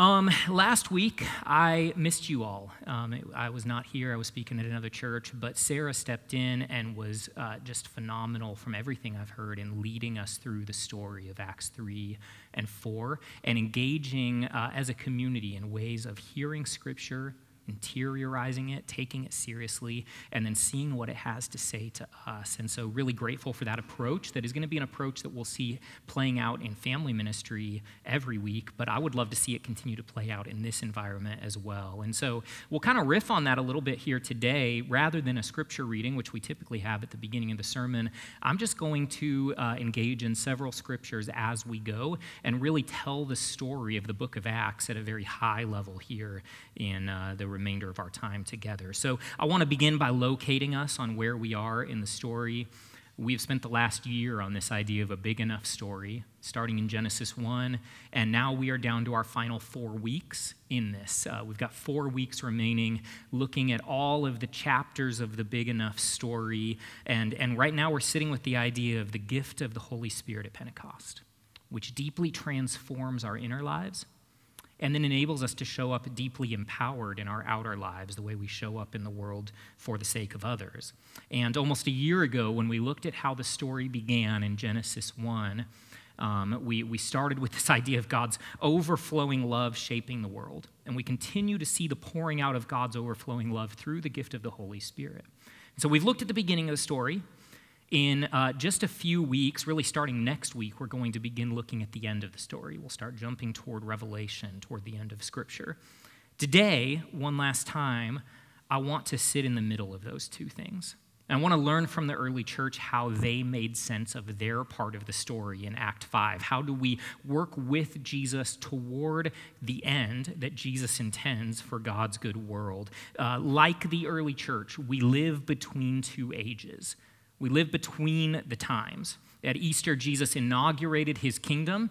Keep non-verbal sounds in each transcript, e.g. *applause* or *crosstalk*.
Um, last week, I missed you all. Um, it, I was not here, I was speaking at another church, but Sarah stepped in and was uh, just phenomenal from everything I've heard in leading us through the story of Acts 3 and 4 and engaging uh, as a community in ways of hearing scripture interiorizing it, taking it seriously, and then seeing what it has to say to us. And so, really grateful for that approach that is going to be an approach that we'll see playing out in family ministry every week, but I would love to see it continue to play out in this environment as well. And so, we'll kind of riff on that a little bit here today. Rather than a scripture reading, which we typically have at the beginning of the sermon, I'm just going to uh, engage in several scriptures as we go and really tell the story of the book of Acts at a very high level here in uh, the remainder of our time together. So I want to begin by locating us on where we are in the story. We've spent the last year on this idea of a big enough story, starting in Genesis 1, and now we are down to our final four weeks in this. Uh, we've got four weeks remaining looking at all of the chapters of the big enough story, and, and right now we're sitting with the idea of the gift of the Holy Spirit at Pentecost, which deeply transforms our inner lives and then enables us to show up deeply empowered in our outer lives, the way we show up in the world for the sake of others. And almost a year ago, when we looked at how the story began in Genesis 1, um, we, we started with *laughs* this idea of God's overflowing love shaping the world. And we continue to see the pouring out of God's overflowing love through the gift of the Holy Spirit. And so we've looked at the beginning of the story. In uh, just a few weeks, really starting next week, we're going to begin looking at the end of the story. We'll start jumping toward Revelation, toward the end of Scripture. Today, one last time, I want to sit in the middle of those two things. I want to learn from the early church how they made sense of their part of the story in Act 5. How do we work with Jesus toward the end that Jesus intends for God's good world? Uh, like the early church, we live between two ages. We live between the times. At Easter, Jesus inaugurated his kingdom.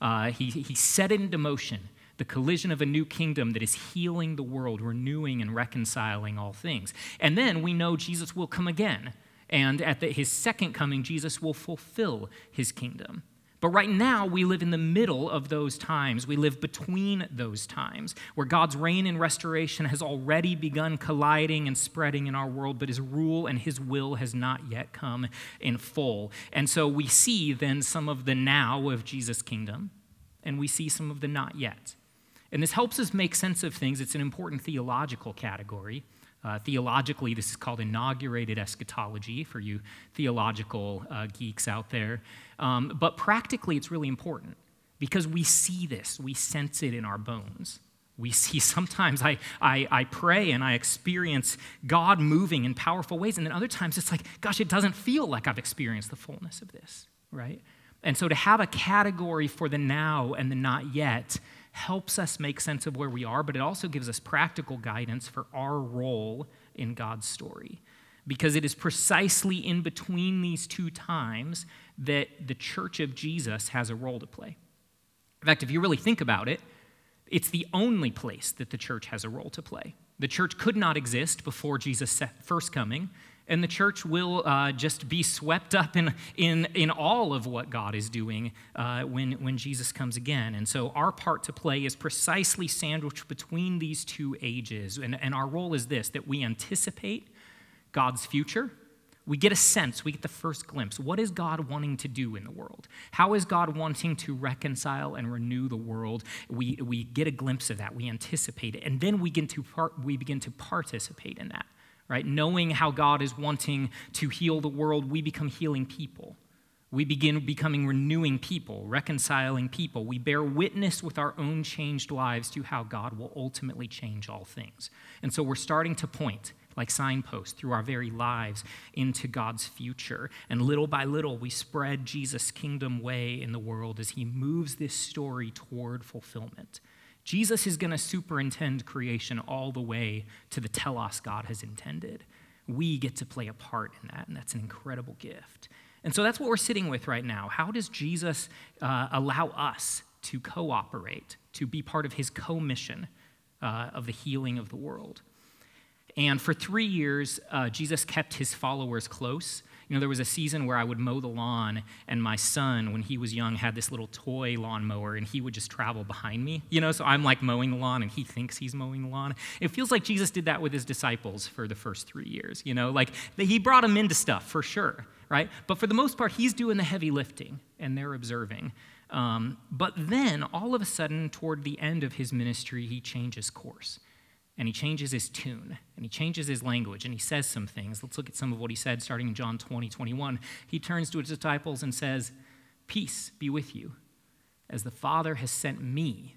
Uh, he, he set it into motion the collision of a new kingdom that is healing the world, renewing and reconciling all things. And then we know Jesus will come again. And at the, his second coming, Jesus will fulfill his kingdom. But right now, we live in the middle of those times. We live between those times where God's reign and restoration has already begun colliding and spreading in our world, but his rule and his will has not yet come in full. And so we see then some of the now of Jesus' kingdom, and we see some of the not yet. And this helps us make sense of things. It's an important theological category. Uh, theologically, this is called inaugurated eschatology for you theological uh, geeks out there. Um, but practically, it's really important because we see this, we sense it in our bones. We see *laughs* sometimes I, I, I pray and I experience God moving in powerful ways, and then other times it's like, gosh, it doesn't feel like I've experienced the fullness of this, right? And so to have a category for the now and the not yet helps us make sense of where we are, but it also gives us practical guidance for our role in God's story. Because it is precisely in between these two times that the church of Jesus has a role to play. In fact, if you really think about it, it's the only place that the church has a role to play. The church could not exist before Jesus' first coming, and the church will uh, just be swept up in, in, in all of what God is doing uh, when, when Jesus comes again. And so our part to play is precisely sandwiched between these two ages. And, and our role is this that we anticipate God's future. We get a sense, we get the first glimpse. What is God wanting to do in the world? How is God wanting to reconcile and renew the world? We, we get a glimpse of that, we anticipate it, and then we begin to, part, we begin to participate in that right? Knowing how God is wanting to heal the world, we become healing people. We begin becoming renewing people, reconciling people. We bear witness with our own changed lives to how God will ultimately change all things. And so we're starting to point, like signposts, through our very lives into God's future. And little by little, we spread Jesus' kingdom way in the world as he moves this story toward fulfillment. Jesus is going to superintend creation all the way to the telos God has intended. We get to play a part in that, and that's an incredible gift. And so that's what we're sitting with right now. How does Jesus uh, allow us to cooperate, to be part of his co mission uh, of the healing of the world? And for three years, uh, Jesus kept his followers close. Know, there was a season where I would mow the lawn, and my son, when he was young, had this little toy lawnmower, and he would just travel behind me. You know, so I'm like mowing the lawn, and he thinks he's mowing the lawn. It feels like Jesus did that with his disciples for the first three years. You know, like he brought them into stuff for sure, right? But for the most part, he's doing the heavy lifting, and they're observing. Um, but then, all of a sudden, toward the end of his ministry, he changes course and he changes his tune and he changes his language and he says some things. Let's look at some of what he said starting in John 20, 21. He turns to his disciples and says, Peace be with you. As the Father has sent me,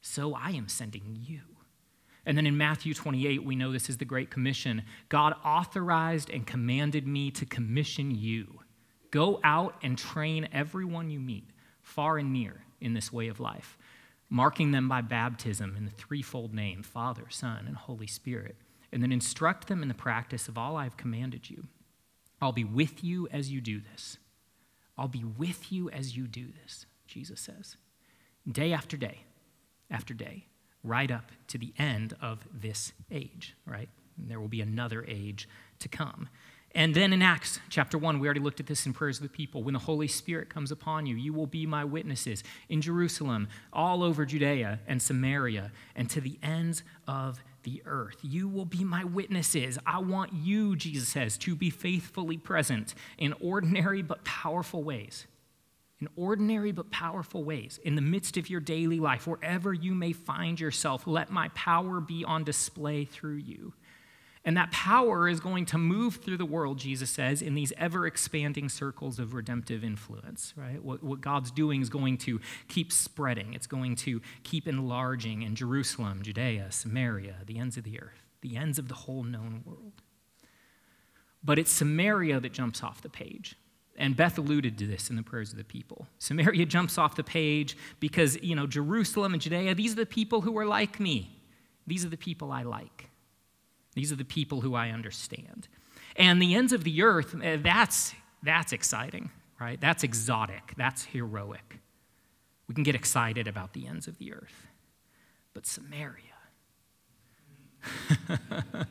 so I am sending you. And then in Matthew 28, we know this is the Great Commission. God authorized and commanded me to commission you. Go out and train everyone you meet, far and near, in this way of life marking them by baptism in the threefold name Father, Son, and Holy Spirit, and then instruct them in the practice of all I have commanded you. I'll be with you as you do this. I'll be with you as you do this, Jesus says. Day after day after day, right up to the end of this age, right? And there will be another age to come. And then in Acts chapter 1, we already looked at this in prayers of the people. When the Holy Spirit comes upon you, you will be my witnesses in Jerusalem, all over Judea and Samaria, and to the ends of the earth. You will be my witnesses. I want you, Jesus says, to be faithfully present in ordinary but powerful ways. In ordinary but powerful ways, in the midst of your daily life, wherever you may find yourself, let my power be on display through you. And that power is going to move through the world, Jesus says, in these ever expanding circles of redemptive influence, right? What, what, God's doing is going to keep spreading, it's going to keep enlarging in Jerusalem, Judea, Samaria, the ends of the earth, the ends of the whole known world. But it's Samaria that jumps off the page. And Beth alluded to this in the prayers of the people. Samaria jumps off the page because, you know, Jerusalem and Judea, these are the people who are like me. These are the people I like. These are the people who I understand. And the ends of the earth, eh, that's, that's exciting, right? That's exotic. That's heroic. We can get excited about the ends of the earth. But Samaria, *laughs* the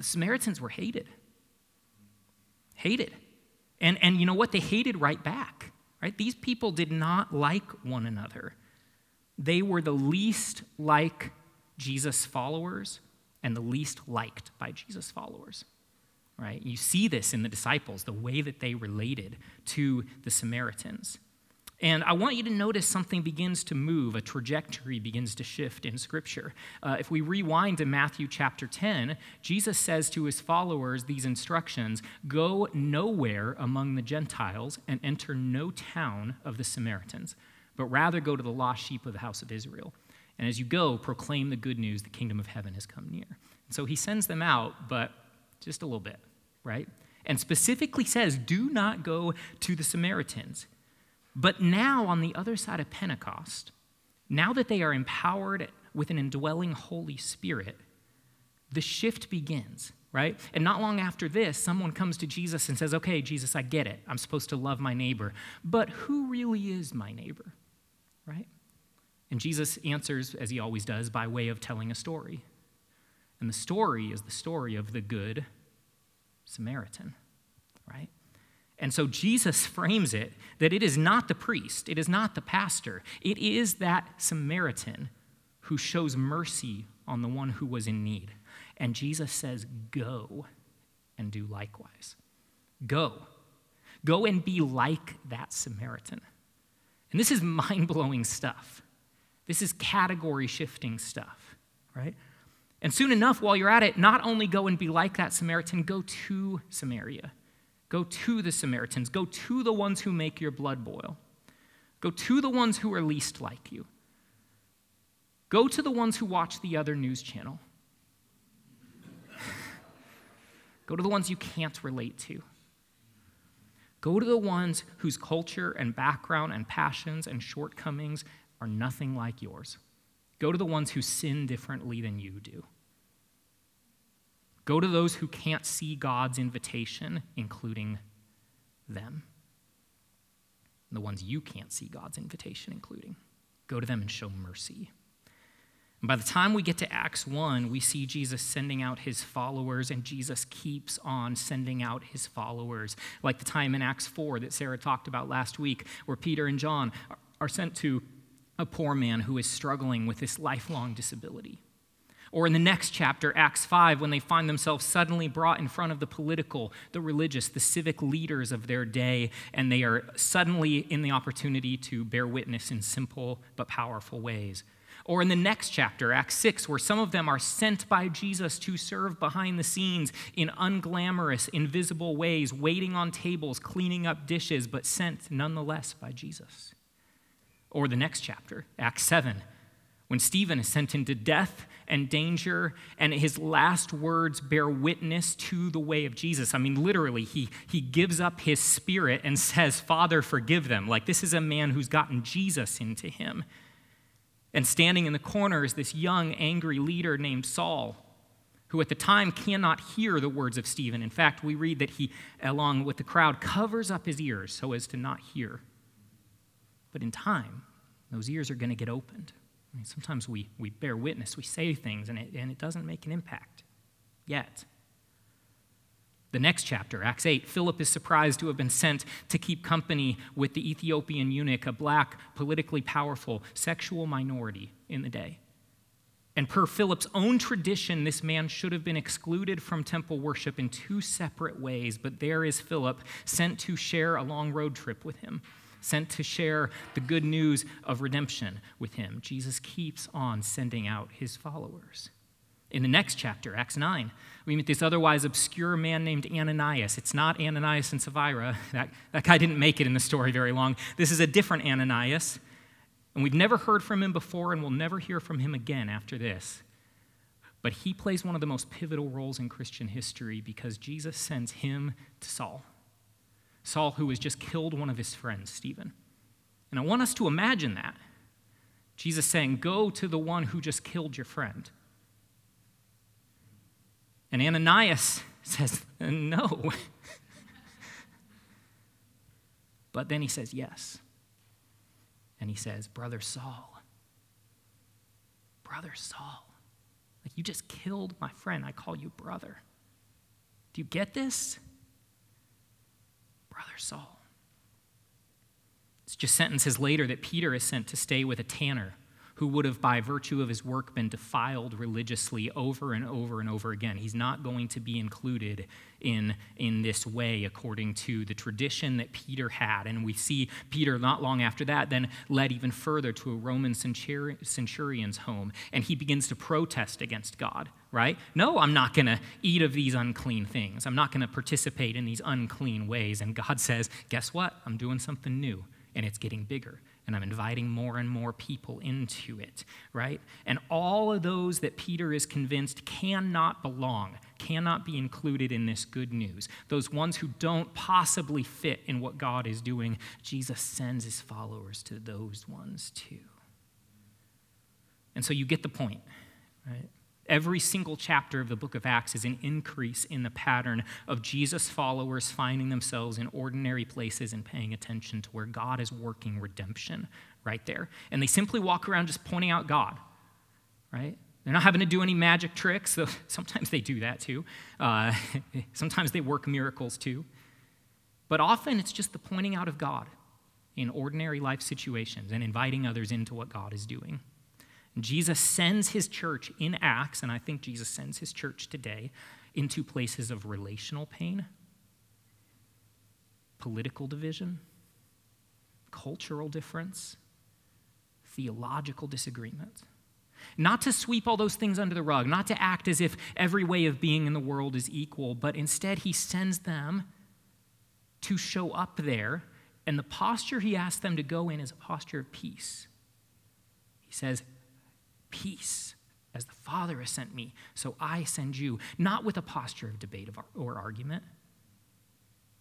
Samaritans were hated. Hated. And, and you know what? They hated right back, right? These people did not like one another. They were the least like Jesus' followers and the least liked by Jesus' followers. Right? You see this in the disciples, the way that they related to the Samaritans. And I want you to notice something begins to move, a trajectory begins to shift in Scripture. Uh, if we rewind to Matthew chapter 10, Jesus says to his followers these instructions Go nowhere among the Gentiles and enter no town of the Samaritans, but rather go to the lost sheep of the house of Israel. And as you go, proclaim the good news the kingdom of heaven has come near. And so he sends them out, but just a little bit, right? And specifically says, do not go to the Samaritans. But now, on the other side of Pentecost, now that they are empowered with an indwelling Holy Spirit, the shift begins, right? And not long after this, someone comes to Jesus and says, Okay, Jesus, I get it. I'm supposed to love my neighbor. But who really is my neighbor, right? And Jesus answers, as he always does, by way of telling a story. And the story is the story of the good Samaritan, right? And so Jesus frames it that it is not the priest, it is not the pastor, it is that Samaritan who shows mercy on the one who was in need. And Jesus says, Go and do likewise. Go. Go and be like that Samaritan. And this is *laughs* mind blowing stuff. This is category shifting stuff, right? And soon enough, while you're at it, not only go and be like that Samaritan, go to Samaria. Go to the Samaritans. Go to the ones who make your blood boil. Go to the ones who are least like you. Go to the ones who watch the other news channel. go to the ones you can't relate to. Go to the ones whose culture and background and passions and shortcomings are nothing like yours. Go to the ones who sin differently than you do. Go to those who can't see God's invitation, including them. And The ones you can't see God's invitation, including. Go to them and show mercy. And by the time we get to Acts 1, we see Jesus sending out his followers, and Jesus keeps on sending out his followers. Like the time in Acts 4 that Sarah talked about last week, where Peter and John are sent to a poor man who is struggling with this lifelong disability. Or in the next chapter, Acts 5, when they find themselves suddenly brought in front of the political, the religious, the civic leaders of their day, and they are suddenly in the opportunity to bear witness in simple but powerful ways. Or in the next chapter, Acts 6, where some of them are sent by Jesus to serve behind the scenes in unglamorous, invisible ways, waiting on tables, cleaning up dishes, but sent nonetheless by Jesus. Or the next chapter, Acts 7, when Stephen is sent into death and danger, and his last words bear witness to the way of Jesus. I mean, literally, he, he gives up his spirit and says, Father, forgive them. Like, this is a man who's gotten Jesus into him. And standing in the corner is this young, angry leader named Saul, who at the time cannot hear the words of Stephen. In fact, we read that he, along with the crowd, covers up his ears so as to not hear. But in time, those ears are going to get opened. I mean, sometimes we, we bear witness, we say things, and it, and it doesn't make an impact yet. The next chapter, Acts 8, Philip is surprised to have been sent to keep company with the Ethiopian eunuch, a black, politically powerful, sexual minority in the day. And per Philip's own tradition, this man should have been excluded from temple worship in two separate ways, but there is Philip sent to share a long road trip with him, sent to share the good news of redemption with him. Jesus keeps on sending out his followers. In the next chapter, Acts 9, we meet this otherwise obscure man named Ananias. It's not Ananias and Sapphira. *laughs* That, that guy didn't make it in the story very long. This is a different Ananias, and we've never heard from him before, and we'll never hear from him again after this. But he plays one of the most pivotal roles in Christian history because Jesus sends him to Saul. Saul, who has just killed one of his friends, Stephen. And I want us to imagine that. Jesus saying, Go to the one who just killed your friend. And Ananias *laughs* says, No. *laughs* but then he says, Yes. And he says, Brother Saul, Brother Saul, like you just killed my friend. I call you brother. Do you get this? Brother Saul. It's just sentences later that Peter is sent to stay with a tanner who would have, by virtue of his work, been defiled religiously over and over and over again. He's not going to be included in, in this way according to the tradition that Peter had. And we see Peter, not long after that, then led even further to a Roman centurion's home, and he begins to protest against God, right? No, I'm not going to eat of these unclean things. I'm not going to participate in these unclean ways. And God says, guess what? I'm doing something new, and it's getting bigger and I'm inviting more and more people into it, right? And all of those that Peter is convinced cannot belong, cannot be included in this good news, those ones who don't possibly fit in what God is doing, Jesus sends his followers to those ones too. And so you get the point, right? Every single chapter of the book of Acts is an increase in the pattern of Jesus' followers finding themselves in ordinary places and paying attention to where God is working redemption right there. And they simply walk around just pointing out God, right? They're not having to do any magic tricks, though *laughs* sometimes they do that too. Uh, *laughs* sometimes they work miracles too. But often it's just the pointing out of God in ordinary life situations and inviting others into what God is doing. Jesus sends his church in Acts, and I think Jesus sends his church today into places of relational pain, political division, cultural difference, theological disagreement. Not to sweep all those things under the rug, not to act as if every way of being in the world is equal, but instead he sends them to show up there, and the posture he asks them to go in is a posture of peace. He says, peace as the Father has sent me, so I send you, not with a posture of debate or argument,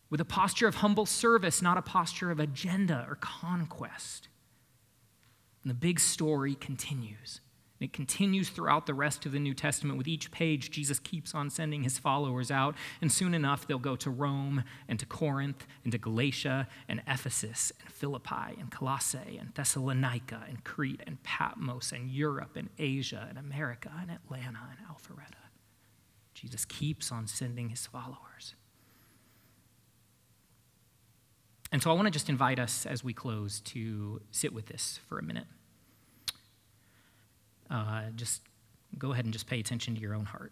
with a posture of humble service, not a posture of agenda or conquest. And the big story continues And it continues throughout the rest of the New Testament. With each page, Jesus keeps on sending his followers out, and soon enough, they'll go to Rome and to Corinth and to Galatia and Ephesus and Philippi and Colossae and Thessalonica and Crete and Patmos and Europe and Asia and America and Atlanta and Alpharetta. Jesus keeps on sending his followers. And so I want to just invite us as we close to sit with this for a minute uh, just go ahead and just pay attention to your own heart.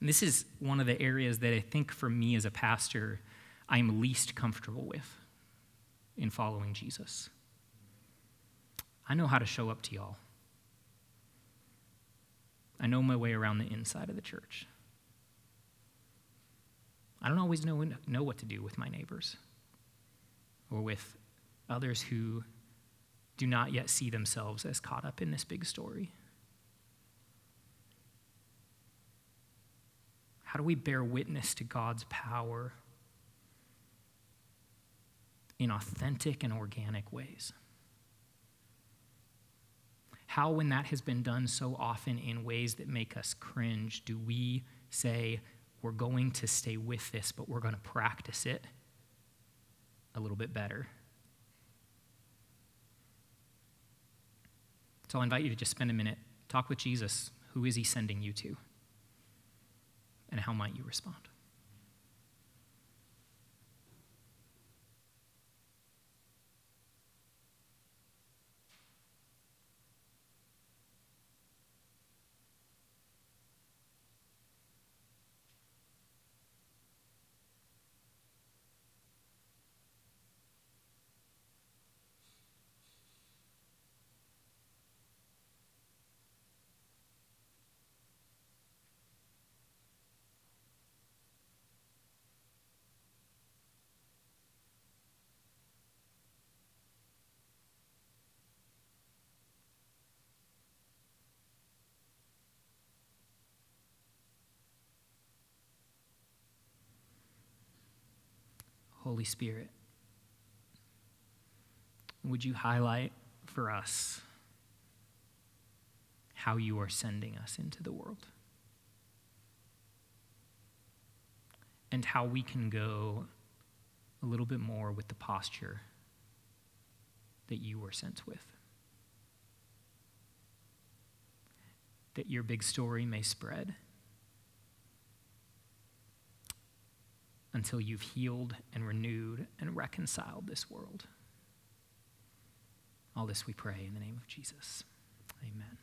And this is one of the areas that I think for me as a pastor, I'm least comfortable with in following Jesus. I know how to show up to y'all. I know my way around the inside of the church. I don't always know, know what to do with my neighbors or with others who do not yet see themselves as caught up in this big story? How do we bear witness to God's power in authentic and organic ways? How, when that has been done so often in ways that make us cringe, do we say, we're going to stay with this, but we're going to practice it a little bit better? So I'll invite you to just spend a minute, talk with Jesus. Who is he sending you to? And how might you respond? Holy Spirit, would you highlight for us how you are sending us into the world? And how we can go a little bit more with the posture that you were sent with. That your big story may spread until you've healed and renewed and reconciled this world. All this we pray in the name of Jesus. Amen.